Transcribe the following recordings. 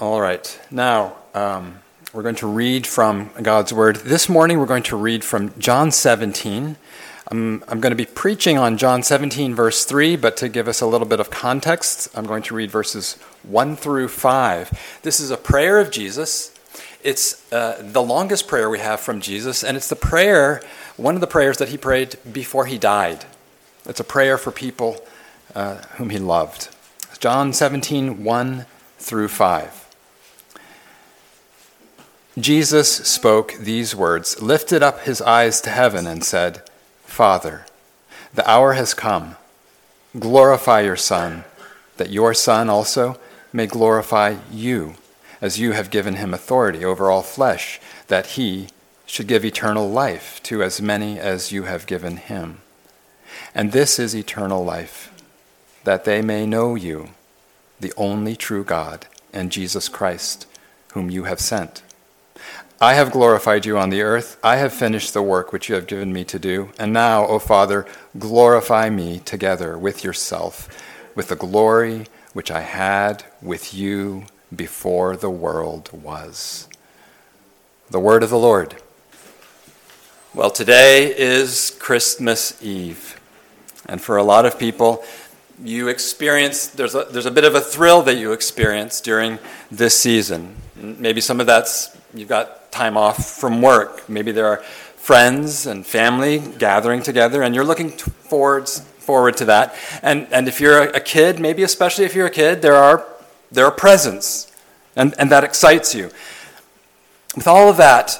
All right. Now, um, we're going to read from God's Word. This morning, we're going to read from John 17. I'm, I'm going to be preaching on John 17, verse 3, but to give us a little bit of context, I'm going to read verses 1 through 5. This is a prayer of Jesus. It's uh, the longest prayer we have from Jesus, and it's the prayer, one of the prayers that he prayed before he died. It's a prayer for people uh, whom he loved. John 17, 1 through 5. Jesus spoke these words, lifted up his eyes to heaven, and said, Father, the hour has come. Glorify your Son, that your Son also may glorify you, as you have given him authority over all flesh, that he should give eternal life to as many as you have given him. And this is eternal life, that they may know you, the only true God, and Jesus Christ, whom you have sent. I have glorified you on the earth. I have finished the work which you have given me to do. And now, O Father, glorify me together with yourself, with the glory which I had with you before the world was. The word of the Lord. Well, today is Christmas Eve. And for a lot of people, you experience, there's a, there's a bit of a thrill that you experience during this season. Maybe some of that's, you've got time off from work. Maybe there are friends and family gathering together, and you're looking forwards, forward to that. And, and if you're a kid, maybe especially if you're a kid, there are, there are presents, and, and that excites you. With all of that,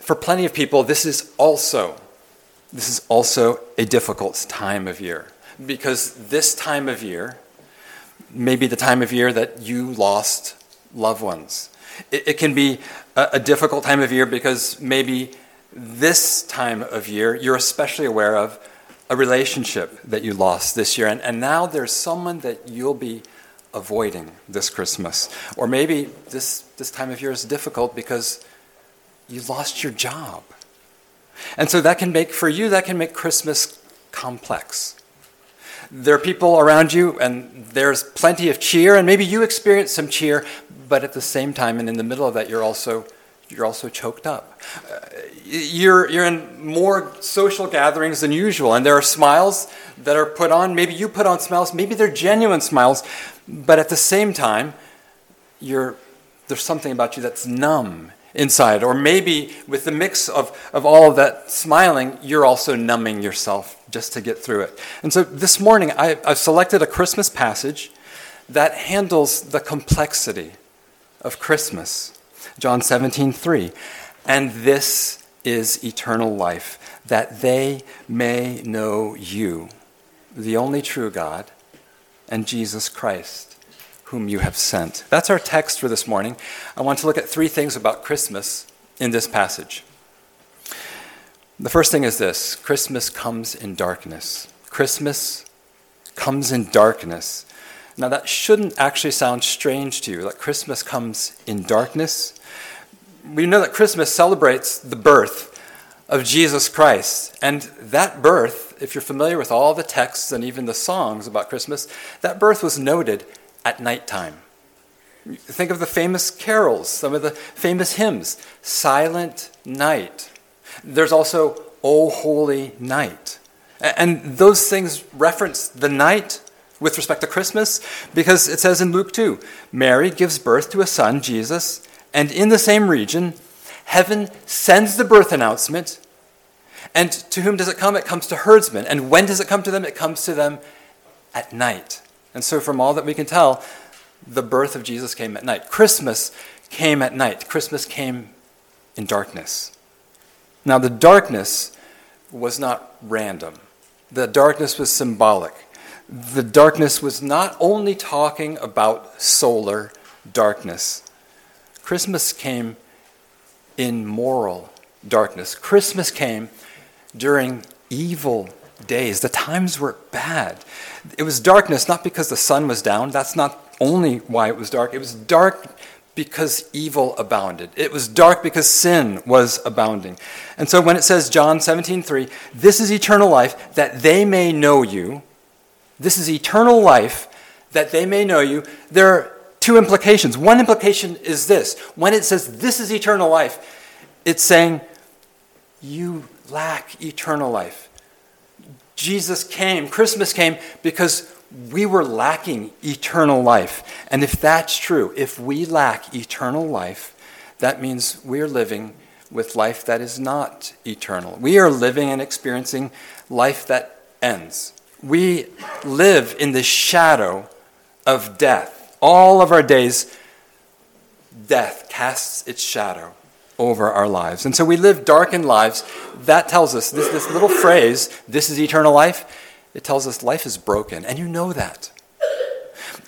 for plenty of people, this is also this is also a difficult time of year because this time of year may be the time of year that you lost loved ones. It, it can be a, difficult time of year because maybe this time of year you're especially aware of a relationship that you lost this year, and, and now there's someone that you'll be avoiding this Christmas. Or maybe this, this time of year is difficult because you lost your job. And so that can make, for you, that can make Christmas complex. There are people around you, and there's plenty of cheer, and maybe you experience some cheer, but at the same time, and in the middle of that, you're also you're also choked up. Uh, you're, you're in more social gatherings than usual, and there are smiles that are put on. Maybe you put on smiles, maybe they're genuine smiles, but at the same time, you're, there's something about you that's numb inside. Or maybe with the mix of, of all of that smiling, you're also numbing yourself just to get through it. And so this morning, I, I've selected a Christmas passage that handles the complexity of Christmas. John 17, 3. And this is eternal life, that they may know you, the only true God, and Jesus Christ, whom you have sent. That's our text for this morning. I want to look at three things about Christmas in this passage. The first thing is this Christmas comes in darkness. Christmas comes in darkness. Now, that shouldn't actually sound strange to you, that Christmas comes in darkness. We know that Christmas celebrates the birth of Jesus Christ. And that birth, if you're familiar with all the texts and even the songs about Christmas, that birth was noted at nighttime. Think of the famous carols, some of the famous hymns Silent Night. There's also O Holy Night. And those things reference the night with respect to Christmas because it says in Luke 2 Mary gives birth to a son, Jesus, and in the same region, heaven sends the birth announcement. And to whom does it come? It comes to herdsmen. And when does it come to them? It comes to them at night. And so, from all that we can tell, the birth of Jesus came at night. Christmas came at night. Christmas came in darkness. Now, the darkness was not random, the darkness was symbolic the darkness was not only talking about solar darkness, Christmas came in moral darkness. Christmas came during evil days. The times were bad. It was darkness not because the sun was down. That's not only why it was dark. It was dark because evil abounded. It was dark because sin was abounding. And so when it says John 17:3, this is eternal life that they may know you, this is eternal life, that they may know you. There, are two implications. One implication is this when it says this is eternal life, it's saying you lack eternal life. Jesus came, Christmas came because we were lacking eternal life. And if that's true, if we lack eternal life, that means we're living with life that is not eternal. We are living and experiencing life that ends. We live in the shadow of death. All of our days, death casts its shadow over our lives. And so we live darkened lives. That tells us this, this little phrase, this is eternal life, it tells us life is broken. And you know that.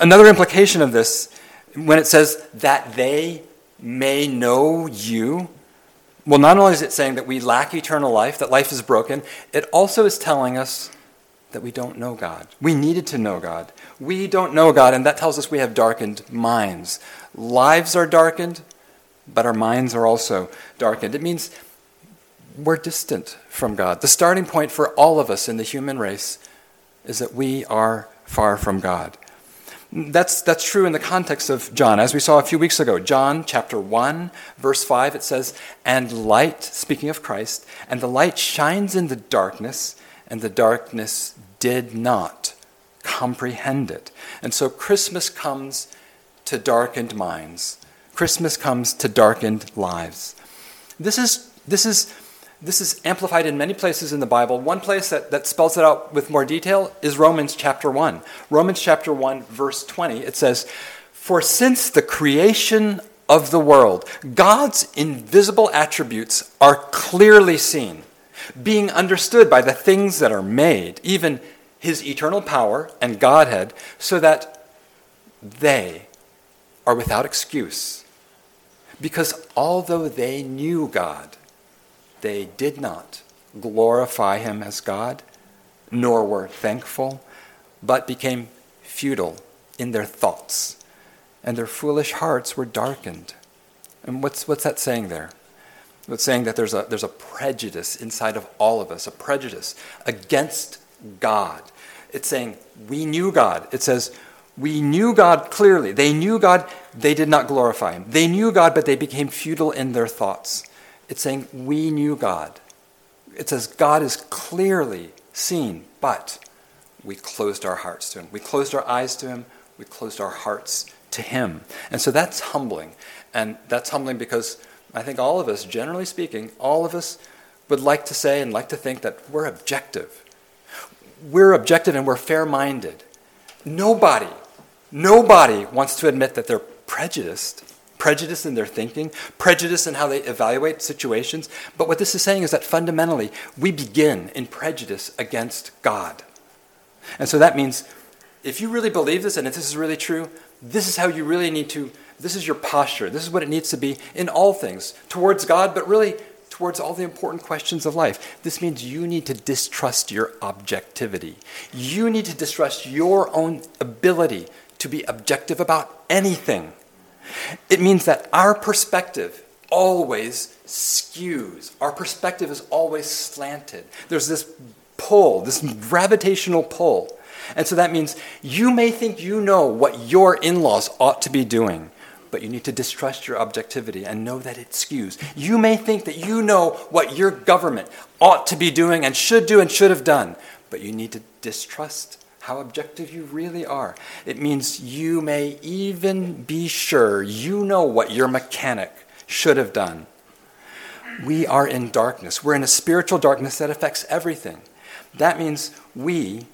Another implication of this, when it says that they may know you, well, not only is it saying that we lack eternal life, that life is broken, it also is telling us that we don't know God. We needed to know God. We don't know God, and that tells us we have darkened minds. Lives are darkened, but our minds are also darkened. It means we're distant from God. The starting point for all of us in the human race is that we are far from God. That's, that's true in the context of John. As we saw a few weeks ago, John chapter 1, verse 5, it says, And light, speaking of Christ, and the light shines in the darkness, and the darkness did not comprehend it. And so Christmas comes to darkened minds. Christmas comes to darkened lives. This is, this is this is amplified in many places in the Bible. One place that, that spells it out with more detail is Romans chapter 1. Romans chapter 1, verse 20, it says, For since the creation of the world, God's invisible attributes are clearly seen, being understood by the things that are made, even his eternal power and Godhead, so that they are without excuse. Because although they knew God, they did not glorify him as God, nor were thankful, but became futile in their thoughts, and their foolish hearts were darkened. And what's, what's that saying there? It's saying that there's a, there's a prejudice inside of all of us, a prejudice against God. It's saying we knew God. It says we knew God clearly. They knew God, they did not glorify Him. They knew God, but they became futile in their thoughts. It's saying we knew God. It says God is clearly seen, but we closed our hearts to Him. We closed our eyes to Him. We closed our hearts to Him. And so that's humbling. And that's humbling because I think all of us, generally speaking, all of us would like to say and like to think that we're objective. We're objective and we're fair minded. Nobody, nobody wants to admit that they're prejudiced prejudice in their thinking, prejudice in how they evaluate situations. But what this is saying is that fundamentally, we begin in prejudice against God. And so that means if you really believe this and if this is really true, this is how you really need to, this is your posture. This is what it needs to be in all things towards God, but really towards all the important questions of life. This means you need to distrust your objectivity. You need to distrust your own ability to be objective about anything. It means that our perspective always skews. Our perspective is always slanted. There's this pull, this gravitational pull. And so that means you may think you know what your in laws ought to be doing, but you need to distrust your objectivity and know that it skews. You may think that you know what your government ought to be doing and should do and should have done, but you need to distrust how objective you really are. It means you may even be sure you know what your mechanic should have done. We are in darkness. We're in a spiritual darkness that affects everything. That means we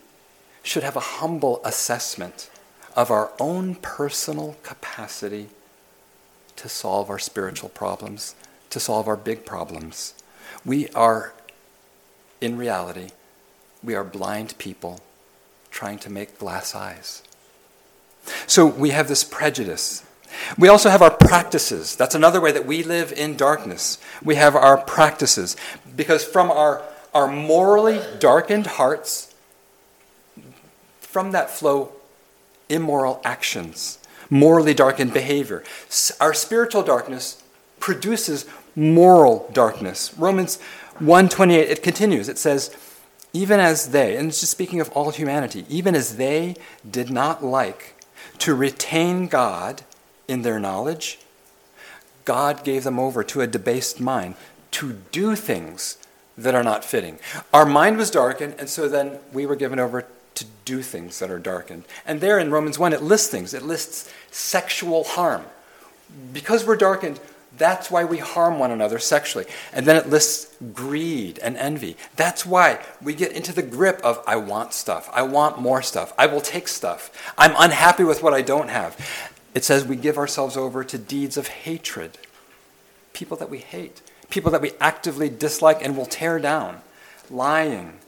should have a humble assessment of our own personal capacity to solve our spiritual problems, to solve our big problems. We are, in reality, we are blind people trying to make glass eyes. So we have this prejudice. We also have our practices. That's another way that we live in darkness. We have our practices. Because from our, our morally darkened hearts, from that flow immoral actions, morally darkened behavior. Our spiritual darkness produces moral darkness. Romans 1:28 it continues. It says, even as they, and it's just speaking of all humanity, even as they did not like to retain God in their knowledge, God gave them over to a debased mind to do things that are not fitting. Our mind was darkened, and so then we were given over to do things that are darkened. And there in Romans 1, it lists things. It lists sexual harm. Because we're darkened, that's why we harm one another sexually. And then it lists greed and envy. That's why we get into the grip of, I want stuff. I want more stuff. I will take stuff. I'm unhappy with what I don't have. It says we give ourselves over to deeds of hatred. People that we hate, people that we actively dislike and will tear down. Lying,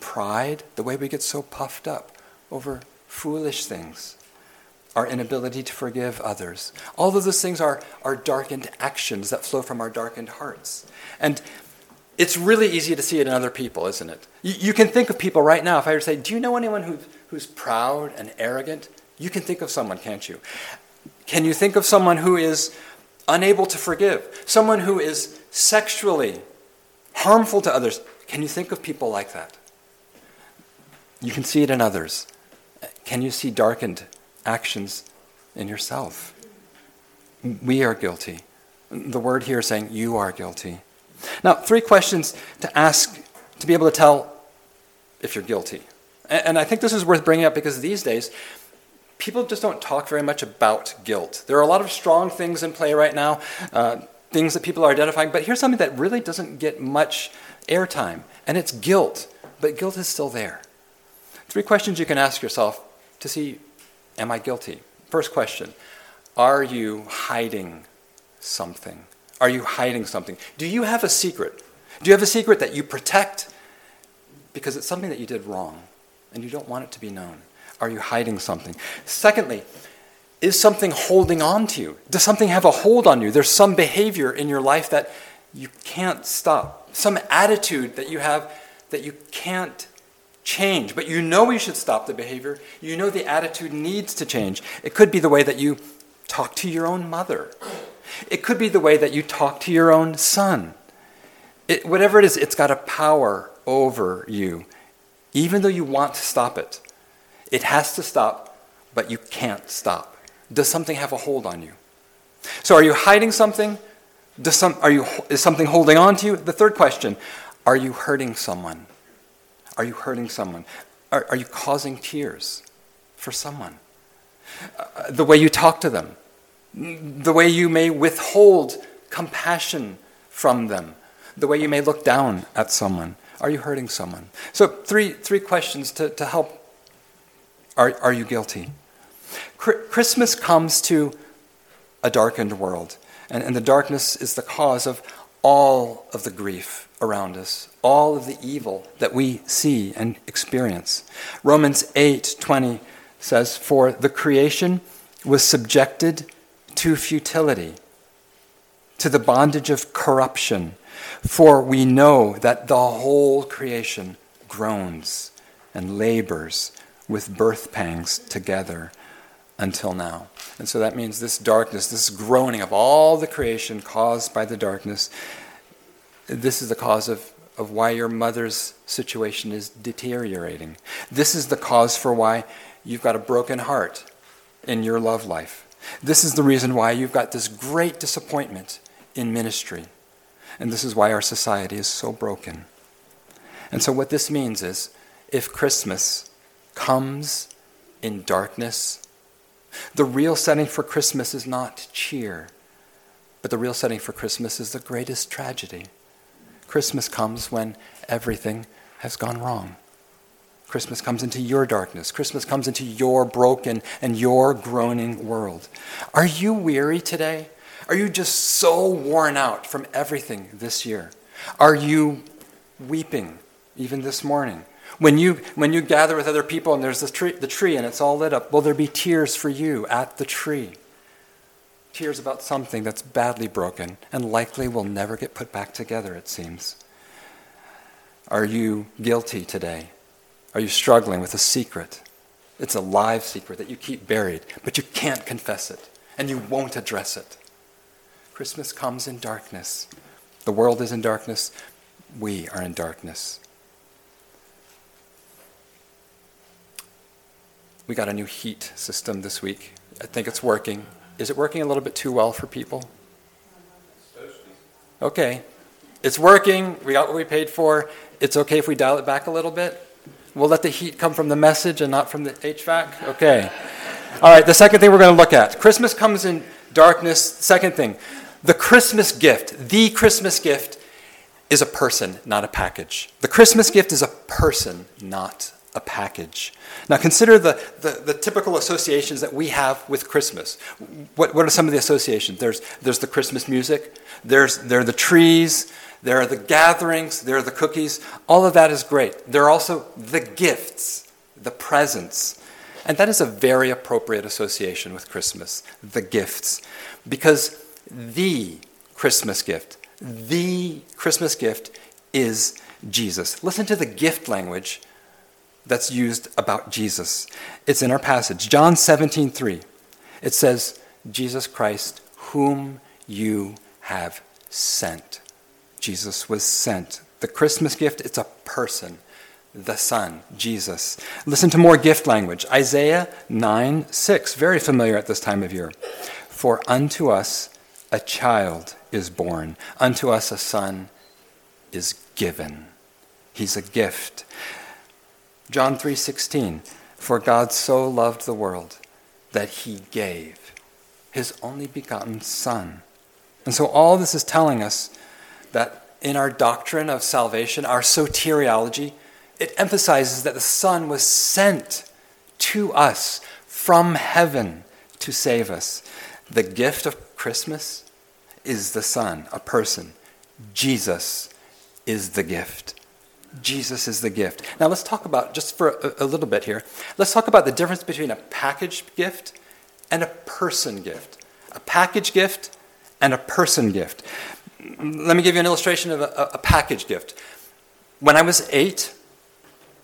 pride, the way we get so puffed up over foolish things our inability to forgive others. All of those things are, are darkened actions that flow from our darkened hearts. And it's really easy to see it in other people, isn't it? You, you can think of people right now. If I were to say, Do you know anyone who, who's proud and arrogant? You can think of someone, can't you? Can you think of someone who is unable to forgive? Someone who is sexually harmful to others? Can you think of people like that? You can see it in others. Can you see darkened actions in yourself. We are guilty. The word here is saying you are guilty. Now, three questions to ask to be able to tell if you're guilty. And I think this is worth bringing up because these days, people just don't talk very much about guilt. There are a lot of strong things in play right now, uh, things that people are identifying, but here's something that really doesn't get much airtime, and it's guilt. But guilt is still there. Three questions you can ask yourself to see Am I guilty? First question Are you hiding something? Are you hiding something? Do you have a secret? Do you have a secret that you protect because it's something that you did wrong and you don't want it to be known? Are you hiding something? Secondly, is something holding on to you? Does something have a hold on you? There's some behavior in your life that you can't stop, some attitude that you have that you can't change, but you know you should stop the behavior. You know the attitude needs to change. It could be the way that you talk to your own mother, it could be the way that you talk to your own son. It, whatever it is, it's got a power over you, even though you want to stop it. It has to stop, but you can't stop. Does something have a hold on you? So, are you hiding something? Does some, are you, is something holding on to you? The third question are you hurting someone? Are you hurting someone? Are, are you causing tears for someone? Uh, the way you talk to them, the way you may withhold compassion from them, the way you may look down at someone. Are you hurting someone? So, three, three questions to, to help. Are, are you guilty? Christmas comes to a darkened world, and, and the darkness is the cause of all of the grief around us, all of the evil that we see and experience. Romans 8:20 says, "For the creation was subjected to futility, to the bondage of corruption, for we know that the whole creation groans and labors with birth pangs together until now." And so that means this darkness, this groaning of all the creation caused by the darkness this is the cause of, of why your mother's situation is deteriorating. This is the cause for why you've got a broken heart in your love life. This is the reason why you've got this great disappointment in ministry. And this is why our society is so broken. And so, what this means is if Christmas comes in darkness, the real setting for Christmas is not cheer, but the real setting for Christmas is the greatest tragedy. Christmas comes when everything has gone wrong. Christmas comes into your darkness. Christmas comes into your broken and your groaning world. Are you weary today? Are you just so worn out from everything this year? Are you weeping even this morning? When you, when you gather with other people and there's the tree, the tree and it's all lit up, will there be tears for you at the tree? Tears about something that's badly broken and likely will never get put back together, it seems. Are you guilty today? Are you struggling with a secret? It's a live secret that you keep buried, but you can't confess it and you won't address it. Christmas comes in darkness. The world is in darkness. We are in darkness. We got a new heat system this week. I think it's working Is it working a little bit too well for people? Okay. It's working. We got what we paid for. It's okay if we dial it back a little bit? We'll let the heat come from the message and not from the HVAC? Okay. All right, the second thing we're going to look at Christmas comes in darkness. Second thing, the Christmas gift, the Christmas gift is a person, not a package. The Christmas gift is a person, not a package. Now, consider the, the, the, typical associations that we have with Christmas. What, what are some of the associations? There's, there's the Christmas music, there's, there are the trees, there are the gatherings, there are the cookies. All of that is great. There are also the gifts, the presents. And that is a very appropriate association with Christmas, the gifts. Because the Christmas gift, the Christmas gift is Jesus. Listen to the gift language that's used about Jesus. It's in our passage, John 17, 3. It says, Jesus Christ, whom you have sent. Jesus was sent. The Christmas gift, it's a person, the Son, Jesus. Listen to more gift language. Isaiah 9, 6, very familiar at this time of year. For unto us a child is born, unto us a son is given. He's a gift. John 3:16 For God so loved the world that he gave his only begotten son. And so all this is telling us that in our doctrine of salvation, our soteriology, it emphasizes that the son was sent to us from heaven to save us. The gift of Christmas is the son, a person. Jesus is the gift. Jesus is the gift. Now let's talk about, just for a, a, little bit here, let's talk about the difference between a package gift and a person gift. A package gift and a person gift. Let me give you an illustration of a, a package gift. When I was eight,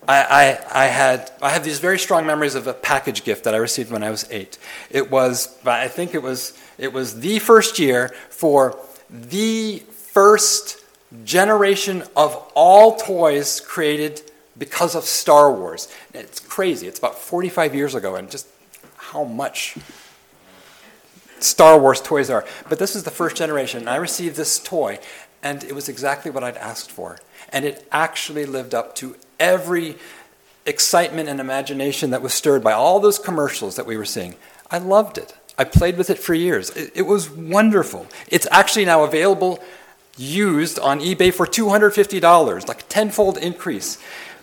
I, I, I, had I have these very strong memories of a package gift that I received when I was eight. It was, I think it was, it was the first year for the first generation of all toys created because of Star Wars. It's crazy. It's about 45 years ago, and just how much Star Wars toys are. But this is the first generation, and I received this toy, and it was exactly what I'd asked for. And it actually lived up to every excitement and imagination that was stirred by all those commercials that we were seeing. I loved it. I played with it for years. It, it was wonderful. It's actually now available used on eBay for $250, like a tenfold increase.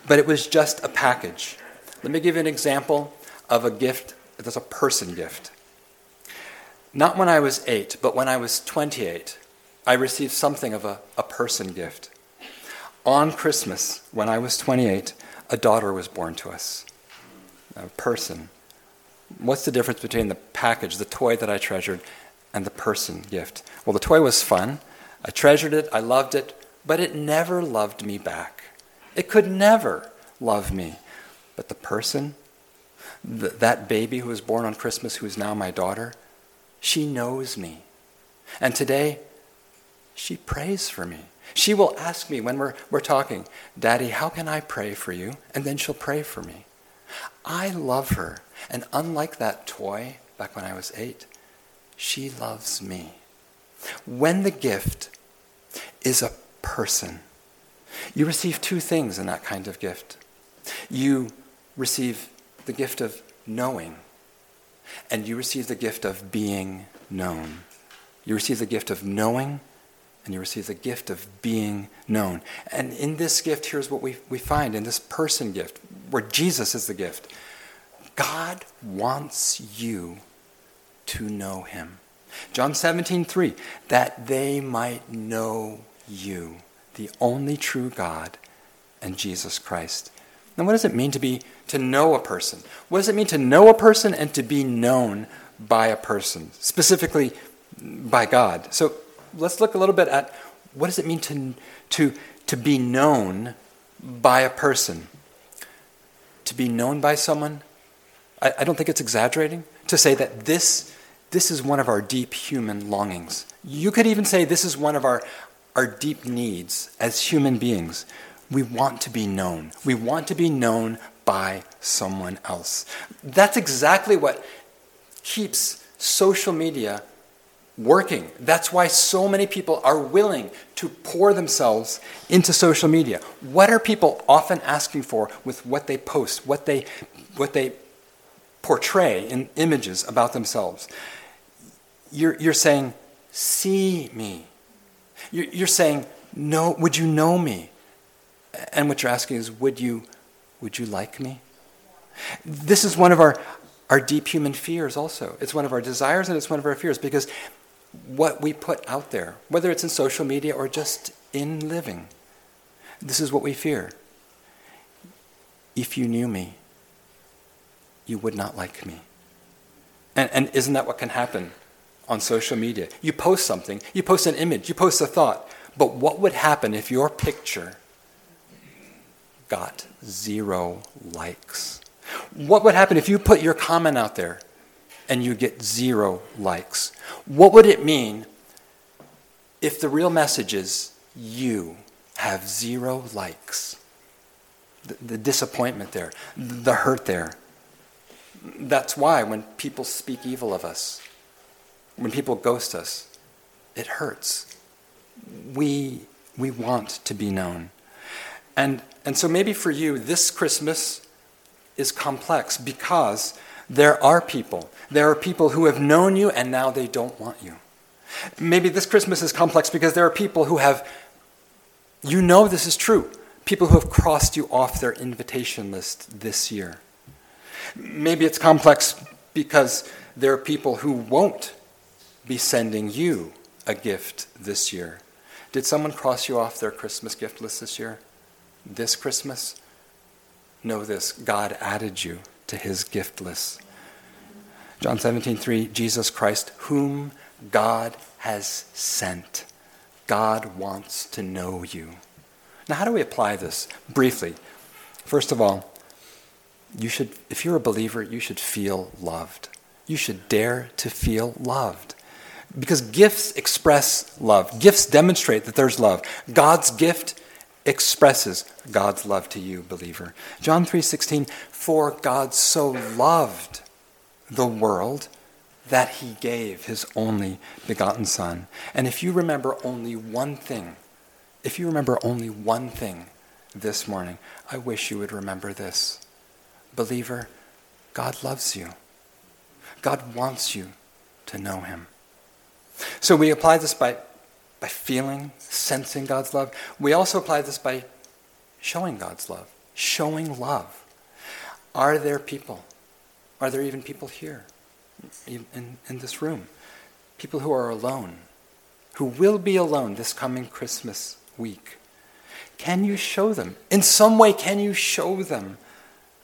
But it was just a package. Let me give you an example of a gift that's a person gift. Not when I was eight, but when I was 28, I received something of a, a person gift. On Christmas, when I was 28, a daughter was born to us, a person. What's the difference between the package, the toy that I treasured, and the person gift? Well, the toy was fun. I treasured it, I loved it, but it never loved me back. It could never love me. But the person, th- that baby who was born on Christmas, who is now my daughter, she knows me. And today, she prays for me. She will ask me when we're, we're talking, Daddy, how can I pray for you? And then she'll pray for me. I love her. And unlike that toy back when I was eight, she loves me. When the gift is a person. You receive two things in that kind of gift. You receive the gift of knowing, and you receive the gift of being known. You receive the gift of knowing, and you receive the gift of being known. And in this gift, here's what we, we find in this person gift, where Jesus is the gift God wants you to know him. John 17, 3, that they might know you, the only true God, and Jesus Christ. Now, what does it mean to be to know a person? What does it mean to know a person and to be known by a person, specifically by God? So let's look a little bit at what does it mean to, to, to be known by a person? To be known by someone, I, I don't think it's exaggerating to say that this, this is one of our deep human longings. You could even say this is one of our, our deep needs as human beings. We want to be known. We want to be known by someone else. That's exactly what keeps social media working. That's why so many people are willing to pour themselves into social media. What are people often asking for with what they post, what they, what they portray in images about themselves? You're, you're saying, See me. You're, you're saying, no, Would you know me? And what you're asking is, Would you, would you like me? This is one of our, our deep human fears, also. It's one of our desires and it's one of our fears because what we put out there, whether it's in social media or just in living. This is what we fear. If you knew me, you would not like me. And, and isn't that what can happen on social media? You post something, you post an image, you post a thought, but what would happen if your picture got zero likes? What would happen if you put your comment out there and you get zero likes. What would it mean if the real message is you have zero likes? The, the disappointment there, the hurt there. That's why when people speak evil of us, when people ghost us, it hurts. We, we want to be known. And, and so maybe for you, this Christmas is complex because there are people. There are people who have known you and now they don't want you. Maybe this Christmas is complex because there are people who have, you know this is true, people who have crossed you off their invitation list this year. Maybe it's complex because there are people who won't be sending you a gift this year. Did someone cross you off their Christmas gift list this year? This Christmas? Know this God added you to his gift list. John 17, 3, Jesus Christ, whom God has sent. God wants to know you. Now, how do we apply this? Briefly. First of all, you should, if you're a believer, you should feel loved. You should dare to feel loved. Because gifts express love. Gifts demonstrate that there's love. God's gift expresses God's love to you, believer. John 3:16, for God so loved the world that he gave his only begotten son. And if you remember only one thing, if you remember only one thing this morning, I wish you would remember this. Believer, God loves you. God wants you to know him. So we apply this by by feeling, sensing God's love. We also apply this by showing God's love, showing love. Are there people? Are there even people here in, in this room? People who are alone, who will be alone this coming Christmas week. Can you show them? In some way, can you show them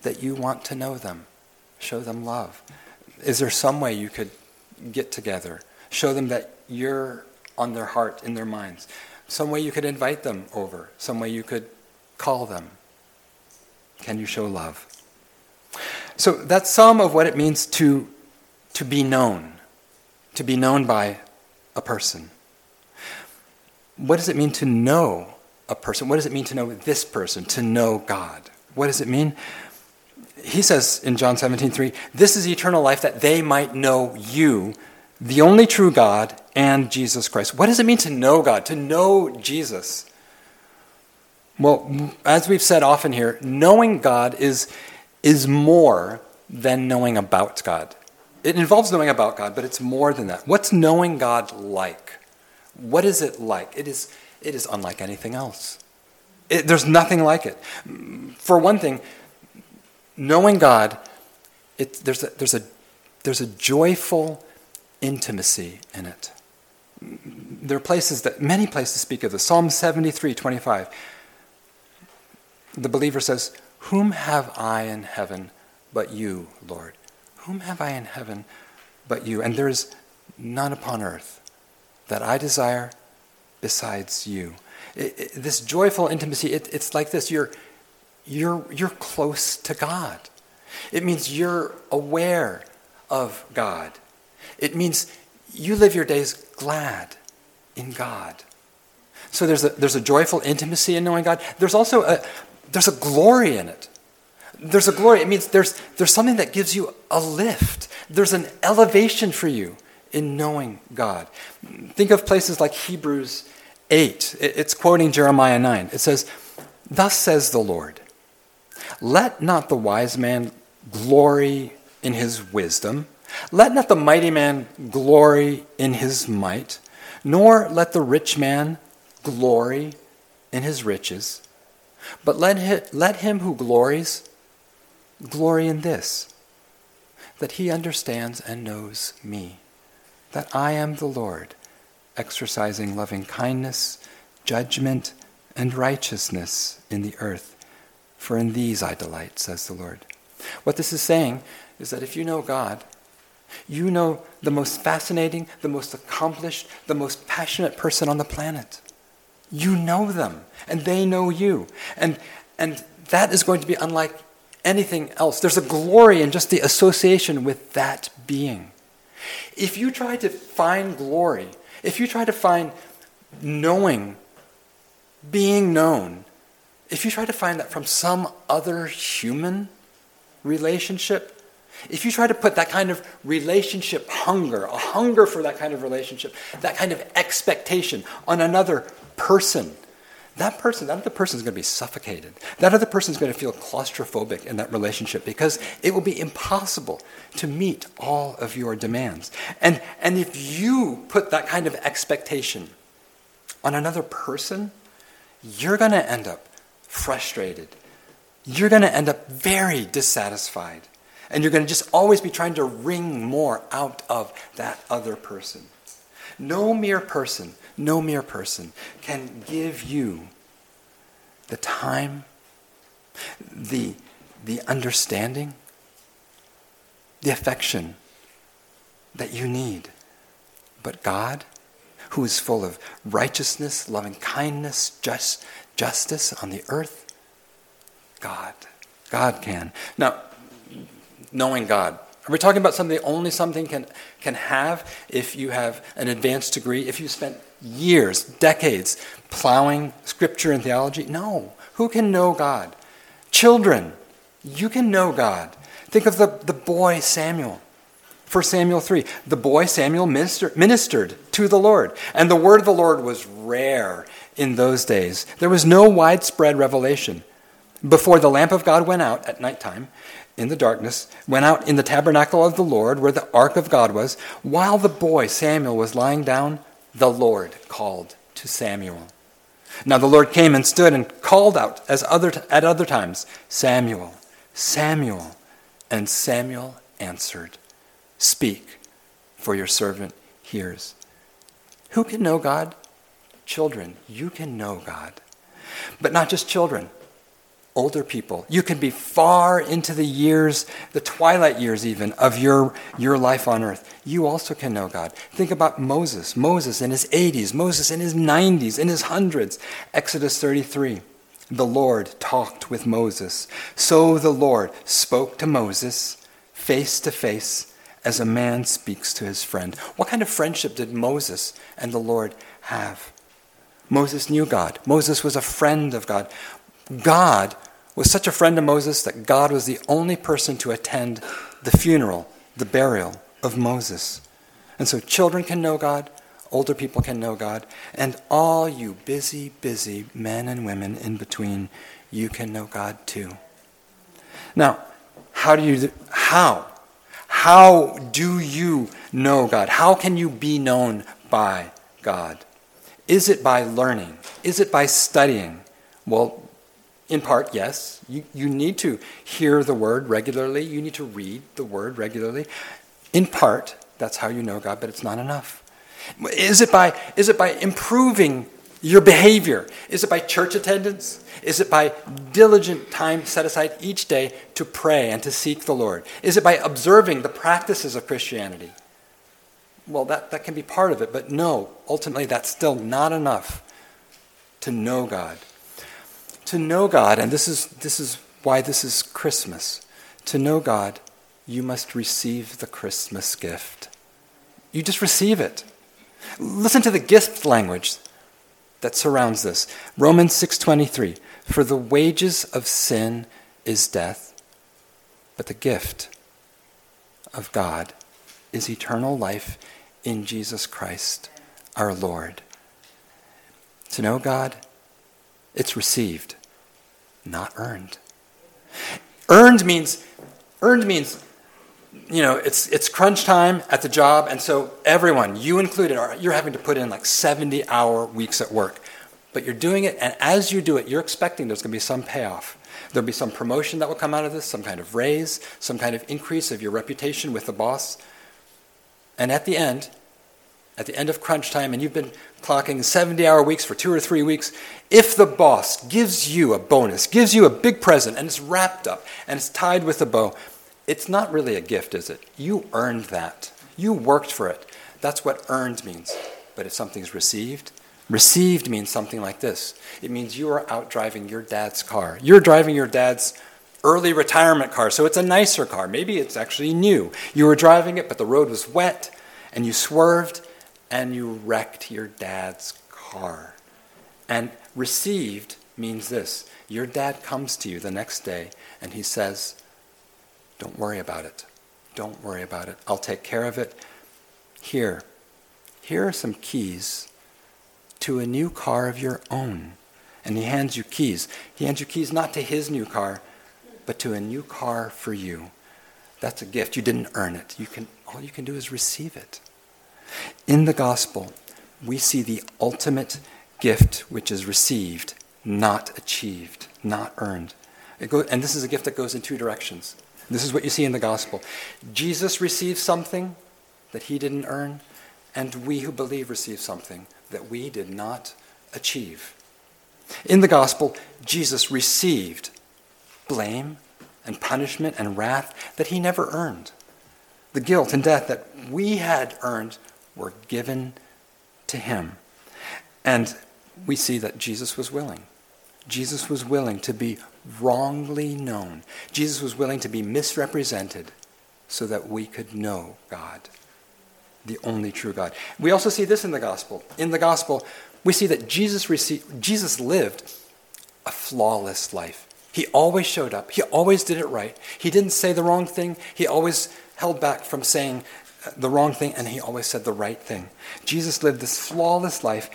that you want to know them? Show them love. Is there some way you could get together? Show them that you're on their heart, in their minds. Some way you could invite them over, some way you could call them. Can you show love? So that's some of what it means to, to be known, to be known by a person. What does it mean to know a person? What does it mean to know this person, to know God? What does it mean? He says in John 17, 3, this is eternal life that they might know you, the only true God, and Jesus Christ. What does it mean to know God, to know Jesus? Well, as we've said often here, knowing God is, is more than knowing about God. It involves knowing about God, but it's more than that. What's knowing God like? What is it like? It is, it is unlike anything else. It, there's nothing like it. For one thing, knowing God, it, there's, a, there's, a, there's a joyful intimacy in it. There are places that, many places speak of this. Psalm 73, 25. The believer says, Whom have I in heaven but you, Lord? Whom have I in heaven but you? And there is none upon earth that I desire besides you. It, it, this joyful intimacy, it, it's like this you're, you're, you're close to God. It means you're aware of God. It means you live your days glad in God. So there's a, there's a joyful intimacy in knowing God. There's also a, there's a glory in it. There's a glory. It means there's, there's something that gives you a lift. There's an elevation for you in knowing God. Think of places like Hebrews 8. It's quoting Jeremiah 9. It says, Thus says the Lord, let not the wise man glory in his wisdom, let not the mighty man glory in his might, nor let the rich man glory in his riches, but let him, let him who glories glory in this, that he understands and knows me, that I am the Lord, exercising loving kindness, judgment, and righteousness in the earth. For in these I delight, says the Lord. What this is saying is that if you know God, you know the most fascinating, the most accomplished, the most passionate person on the planet. You know them, and they know you. And, and that is going to be unlike anything else. There's a glory in just the association with that being. If you try to find glory, if you try to find knowing, being known, if you try to find that from some other human relationship, if you try to put that kind of relationship hunger, a hunger for that kind of relationship, that kind of expectation on another person, that person, that other person is going to be suffocated. That other person is going to feel claustrophobic in that relationship because it will be impossible to meet all of your demands. And, and if you put that kind of expectation on another person, you're going to end up frustrated. You're going to end up very dissatisfied. And you're going to just always be trying to wring more out of that other person. No mere person, no mere person can give you the time, the, the understanding, the affection that you need. But God, who is full of righteousness, loving kindness, just, justice on the earth, God, God can. Now, knowing God, are we talking about something only something can, can have if you have an advanced degree, if you spent years, decades plowing scripture and theology? No. Who can know God? Children, you can know God. Think of the, the boy Samuel. 1 Samuel 3. The boy Samuel minister, ministered to the Lord, and the word of the Lord was rare in those days. There was no widespread revelation. Before the lamp of God went out at nighttime, in the darkness, went out in the tabernacle of the Lord, where the ark of God was, while the boy Samuel was lying down, the Lord called to Samuel. Now the Lord came and stood and called out as other at other times, Samuel, Samuel. And Samuel answered, Speak, for your servant hears. Who can know God? Children, you can know God. But not just children older people. You can be far into the years, the twilight years even, of your, your life on earth. You also can know God. Think about Moses. Moses in his 80s, Moses in his 90s, in his hundreds. Exodus 33. The Lord talked with Moses. So the Lord spoke to Moses face to face as a man speaks to his friend. What kind of friendship did Moses and the Lord have? Moses knew God. Moses was a friend of God. God was such a friend of Moses that God was the only person to attend the funeral, the burial of Moses. And so children can know God, older people can know God, and all you busy, busy men and women in between, you can know God too. Now, how do you how how do you know God? How can you be known by God? Is it by learning? Is it by studying? Well, in part, yes. You, you need to hear the word regularly, you need to read the word regularly. In part, that's how you know God, but it's not enough. Is it by, is it by improving your behavior? Is it by church attendance? Is it by diligent time set aside each day to pray and to seek the Lord? Is it by observing the practices of Christianity? Well, that, that can be part of it, but no, ultimately, that's still not enough to know God to know God, and this is, this is why this is Christmas, to know God, you must receive the Christmas gift. You just receive it. Listen to the gift language that surrounds this. Romans 6:23, "For the wages of sin is death, But the gift of God is eternal life in Jesus Christ, our Lord. To know God, it's received, not earned. Earned means earned means you know, it's it's crunch time at the job and so everyone, you included, are you're having to put in like 70 hour weeks at work. But you're doing it and as you do it, you're expecting there's going to be some payoff. There'll be some promotion that will come out of this, some kind of raise, some kind of increase of your reputation with the boss. And at the end, at the end of crunch time, and you've been clocking 70 hour weeks for two or three weeks, if the boss gives you a bonus, gives you a big present, and it's wrapped up and it's tied with a bow, it's not really a gift, is it? You earned that. You worked for it. That's what earned means. But if something's received, Received means something like this it means you are out driving your dad's car. You're driving your dad's early retirement car, so it's a nicer car. Maybe it's actually new. You were driving it, but the road was wet, and you swerved, and you wrecked your dad's car. And received means this your dad comes to you the next day, and he says, Don't worry about it. Don't worry about it. I'll take care of it. Here, here are some keys to a new car of your own. And he hands you keys. He hands you keys not to his new car, but to a new car for you. That's a gift. You didn't earn it. You can, all you can do is receive it. In the gospel, we see the ultimate gift which is received, not achieved, not earned. Goes, and this is a gift that goes in two directions. This is what you see in the gospel. Jesus received something that he didn't earn, and we who believe receive something that we did not achieve. In the gospel, Jesus received blame and punishment and wrath that he never earned. The guilt and death that we had earned were given to him. And we see that Jesus was willing. Jesus was willing to be wrongly known. Jesus was willing to be misrepresented so that we could know God the only true God. We also see this in the gospel. In the gospel, we see that Jesus received, Jesus lived a flawless life. He always showed up. He always did it right. He didn't say the wrong thing. He always held back from saying the wrong thing, and he always said the right thing. Jesus lived this flawless life,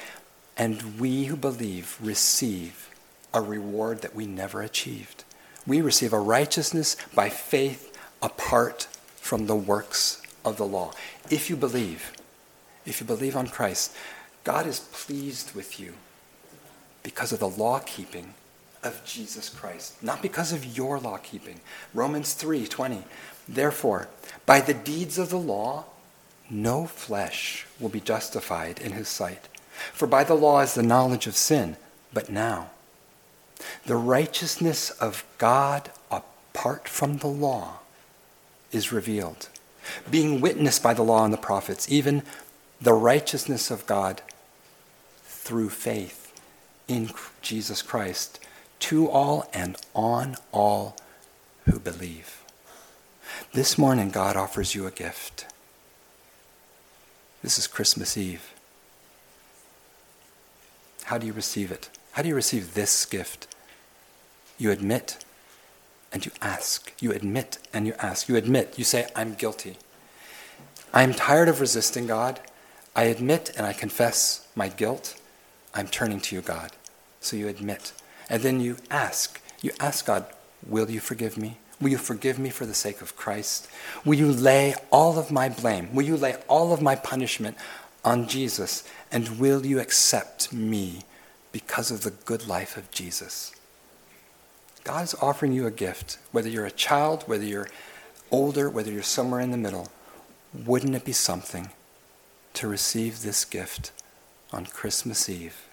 and we who believe receive a reward that we never achieved. We receive a righteousness by faith apart from the works of the law. If you believe, if you believe on Christ, God is pleased with you because of the law keeping of Jesus Christ, not because of your law keeping. Romans 3:20. Therefore, by the deeds of the law, no flesh will be justified in his sight. For by the law is the knowledge of sin, but now the righteousness of God apart from the law is revealed being witnessed by the law and the prophets, even the righteousness of God through faith in Jesus Christ to all and on all who believe. This morning, God offers you a gift. This is Christmas Eve. How do you receive it? How do you receive this gift? You admit and you ask. You admit and you ask. You admit. You say, I'm guilty. I'm tired of resisting God. I admit and I confess my guilt. I'm turning to you, God. So you admit. And then you ask. You ask God, Will you forgive me? Will you forgive me for the sake of Christ? Will you lay all of my blame? Will you lay all of my punishment on Jesus? And will you accept me because of the good life of Jesus? God is offering you a gift, whether you're a child, whether you're older, whether you're somewhere in the middle. Wouldn't it be something to receive this gift on Christmas Eve?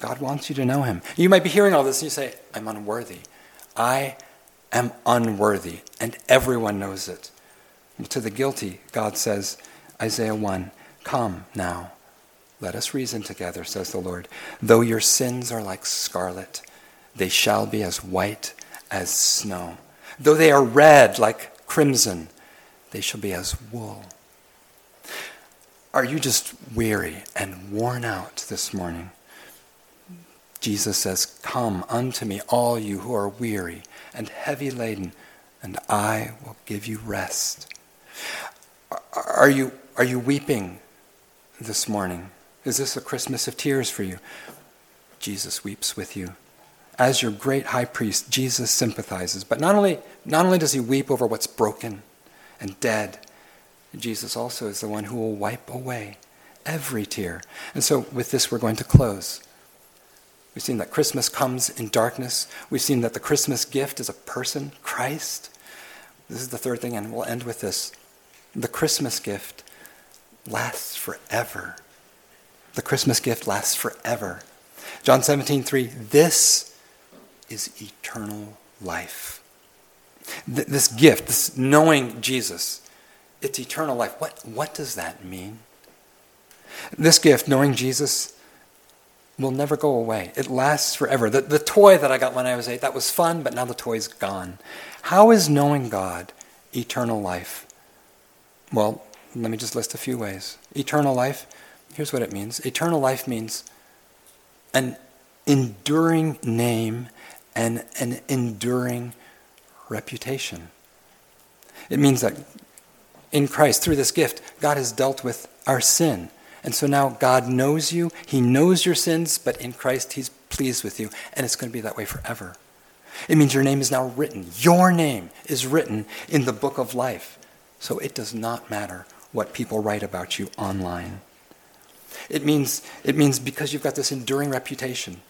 God wants you to know Him. You might be hearing all this and you say, I'm unworthy. I am unworthy, and everyone knows it. to the guilty, God says, Isaiah 1, Come now, let us reason together, says the Lord. Though your sins are like scarlet, they shall be as white as snow. Though they are red like crimson, they shall be as wool. Are you just weary and worn out this morning? Jesus says, Come unto me, all you who are weary and heavy laden, and I will give you rest. Are you, are you weeping this morning? Is this a Christmas of tears for you? Jesus weeps with you. As your great high priest, Jesus sympathizes. But not only, not only does he weep over what's broken and dead, Jesus also is the one who will wipe away every tear. And so, with this, we're going to close. We've seen that Christmas comes in darkness. We've seen that the Christmas gift is a person, Christ. This is the third thing, and we'll end with this. The Christmas gift lasts forever. The Christmas gift lasts forever. John 17, 3, this is eternal life. Th- this gift, this knowing Jesus, it's eternal life. What, what does that mean? This gift, knowing Jesus, will never go away. It lasts forever. The, the toy that I got when I was eight, that was fun, but now the toy's gone. How is knowing God eternal life? Well, let me just list a few ways. Eternal life, here's what it means eternal life means an enduring name and an enduring reputation. It means that in Christ, through this gift, God has dealt with our sin. And so now God knows you, He knows your sins, but in Christ He's pleased with you, and it's going to be that way forever. It means your name is now written. Your name is written in the book of life. So it does not matter what people write about you online. It means, it means because you've got this enduring reputation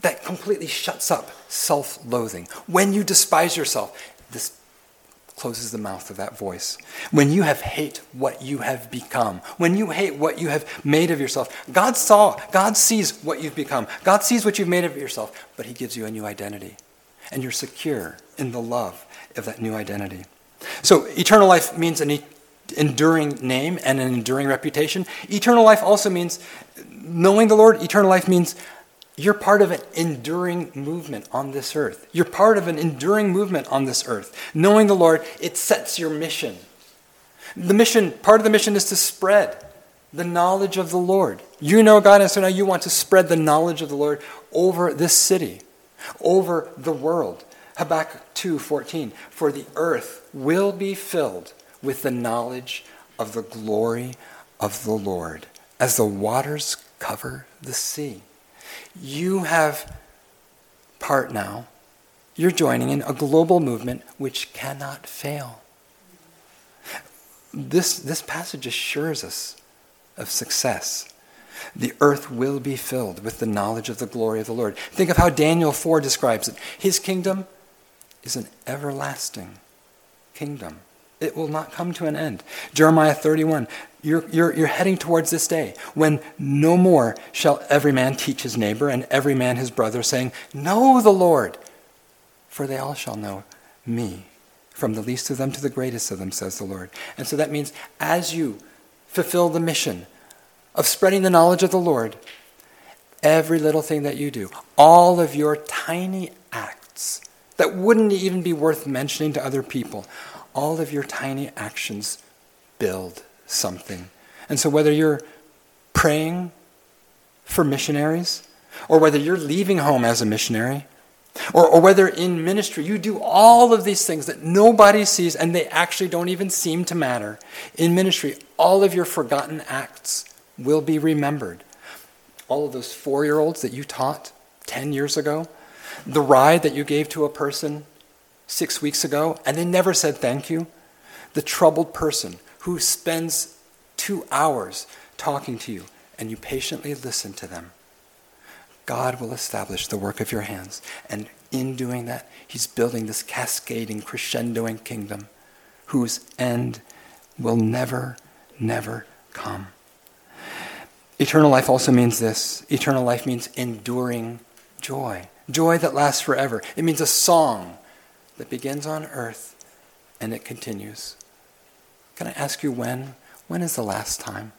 that completely shuts up self loathing. When you despise yourself, this closes the mouth of that voice. When you have hate what you have become, when you hate what you have made of yourself, God saw, God sees what you've become. God sees what you've made of yourself, but He gives you a new identity. And you're secure in the love of that new identity. So eternal life means an e- enduring name and an enduring reputation. Eternal life also means knowing the Lord. Eternal life means you're part of an enduring movement on this earth. You're part of an enduring movement on this earth. Knowing the Lord, it sets your mission. The mission, part of the mission is to spread the knowledge of the Lord. You know God, and so now you want to spread the knowledge of the Lord over this city, over the world. Habakkuk 2:14 For the earth will be filled with the knowledge of the glory of the Lord as the waters cover the sea. You have part now. You're joining in a global movement which cannot fail. This, this passage assures us of success. The earth will be filled with the knowledge of the glory of the Lord. Think of how Daniel 4 describes it. His kingdom is an everlasting kingdom. It will not come to an end. Jeremiah 31, you're, you're, you're heading towards this day when no more shall every man teach his neighbor and every man his brother, saying, Know the Lord, for they all shall know me, from the least of them to the greatest of them, says the Lord. And so that means as you fulfill the mission of spreading the knowledge of the Lord, every little thing that you do, all of your tiny acts that wouldn't even be worth mentioning to other people, all of your tiny actions build something. And so, whether you're praying for missionaries, or whether you're leaving home as a missionary, or, or whether in ministry you do all of these things that nobody sees and they actually don't even seem to matter, in ministry, all of your forgotten acts will be remembered. All of those four year olds that you taught 10 years ago, the ride that you gave to a person six weeks ago and they never said thank you, the troubled person who spends two hours talking to you and you patiently listen to them. God will establish the work of your hands. And in doing that, He's building this cascading, crescendoing kingdom whose end will never, never come. Eternal life also means this eternal life means enduring joy, joy that lasts forever. It means a song that begins on earth and it continues. Can I ask you when? When is the last time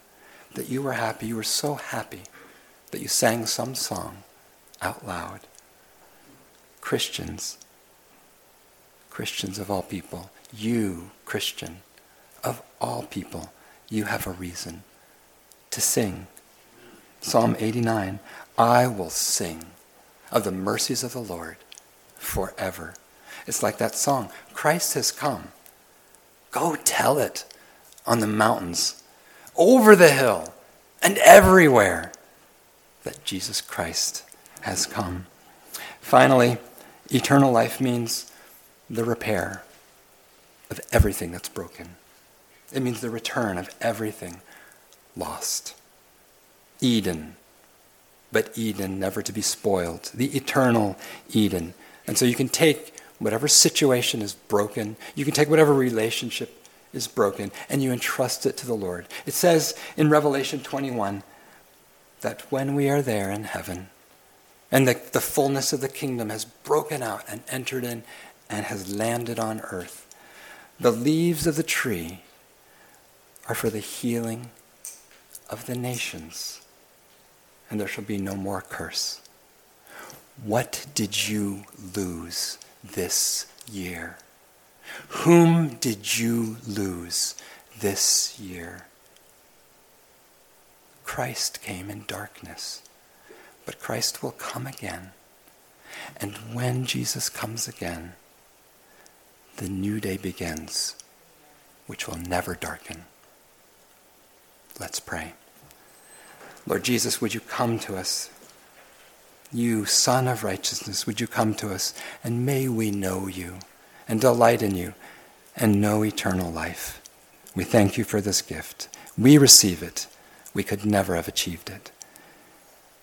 that you were happy? You were so happy that you sang some song out loud. Christians, Christians of all people, you, Christian, of all people, you have a reason to sing. Psalm 89 I will sing of the mercies of the Lord forever. It's like that song Christ has come. Go tell it on the mountains, over the hill, and everywhere that Jesus Christ has come. Finally, eternal life means the repair of everything that's broken. It means the return of everything lost. Eden, but Eden never to be spoiled, the eternal Eden. And so you can take whatever situation is broken, you can take whatever relationship is broken, and you entrust it to the Lord. It says in Revelation 21 that when we are there in heaven, and the, the fullness of the kingdom has broken out and entered in and has landed on earth, the leaves of the tree are for the healing of the nations, and there shall be no more curse. What did you lose this year? Whom did you lose this year? Christ came in darkness, but Christ will come again. And when Jesus comes again, the new day begins, which will never darken. Let's pray. Lord Jesus, would you come to us? You, Son of Righteousness, would you come to us? And may we know you and delight in you and know eternal life. We thank you for this gift. We receive it. We could never have achieved it.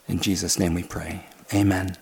In Jesus' name we pray. Amen.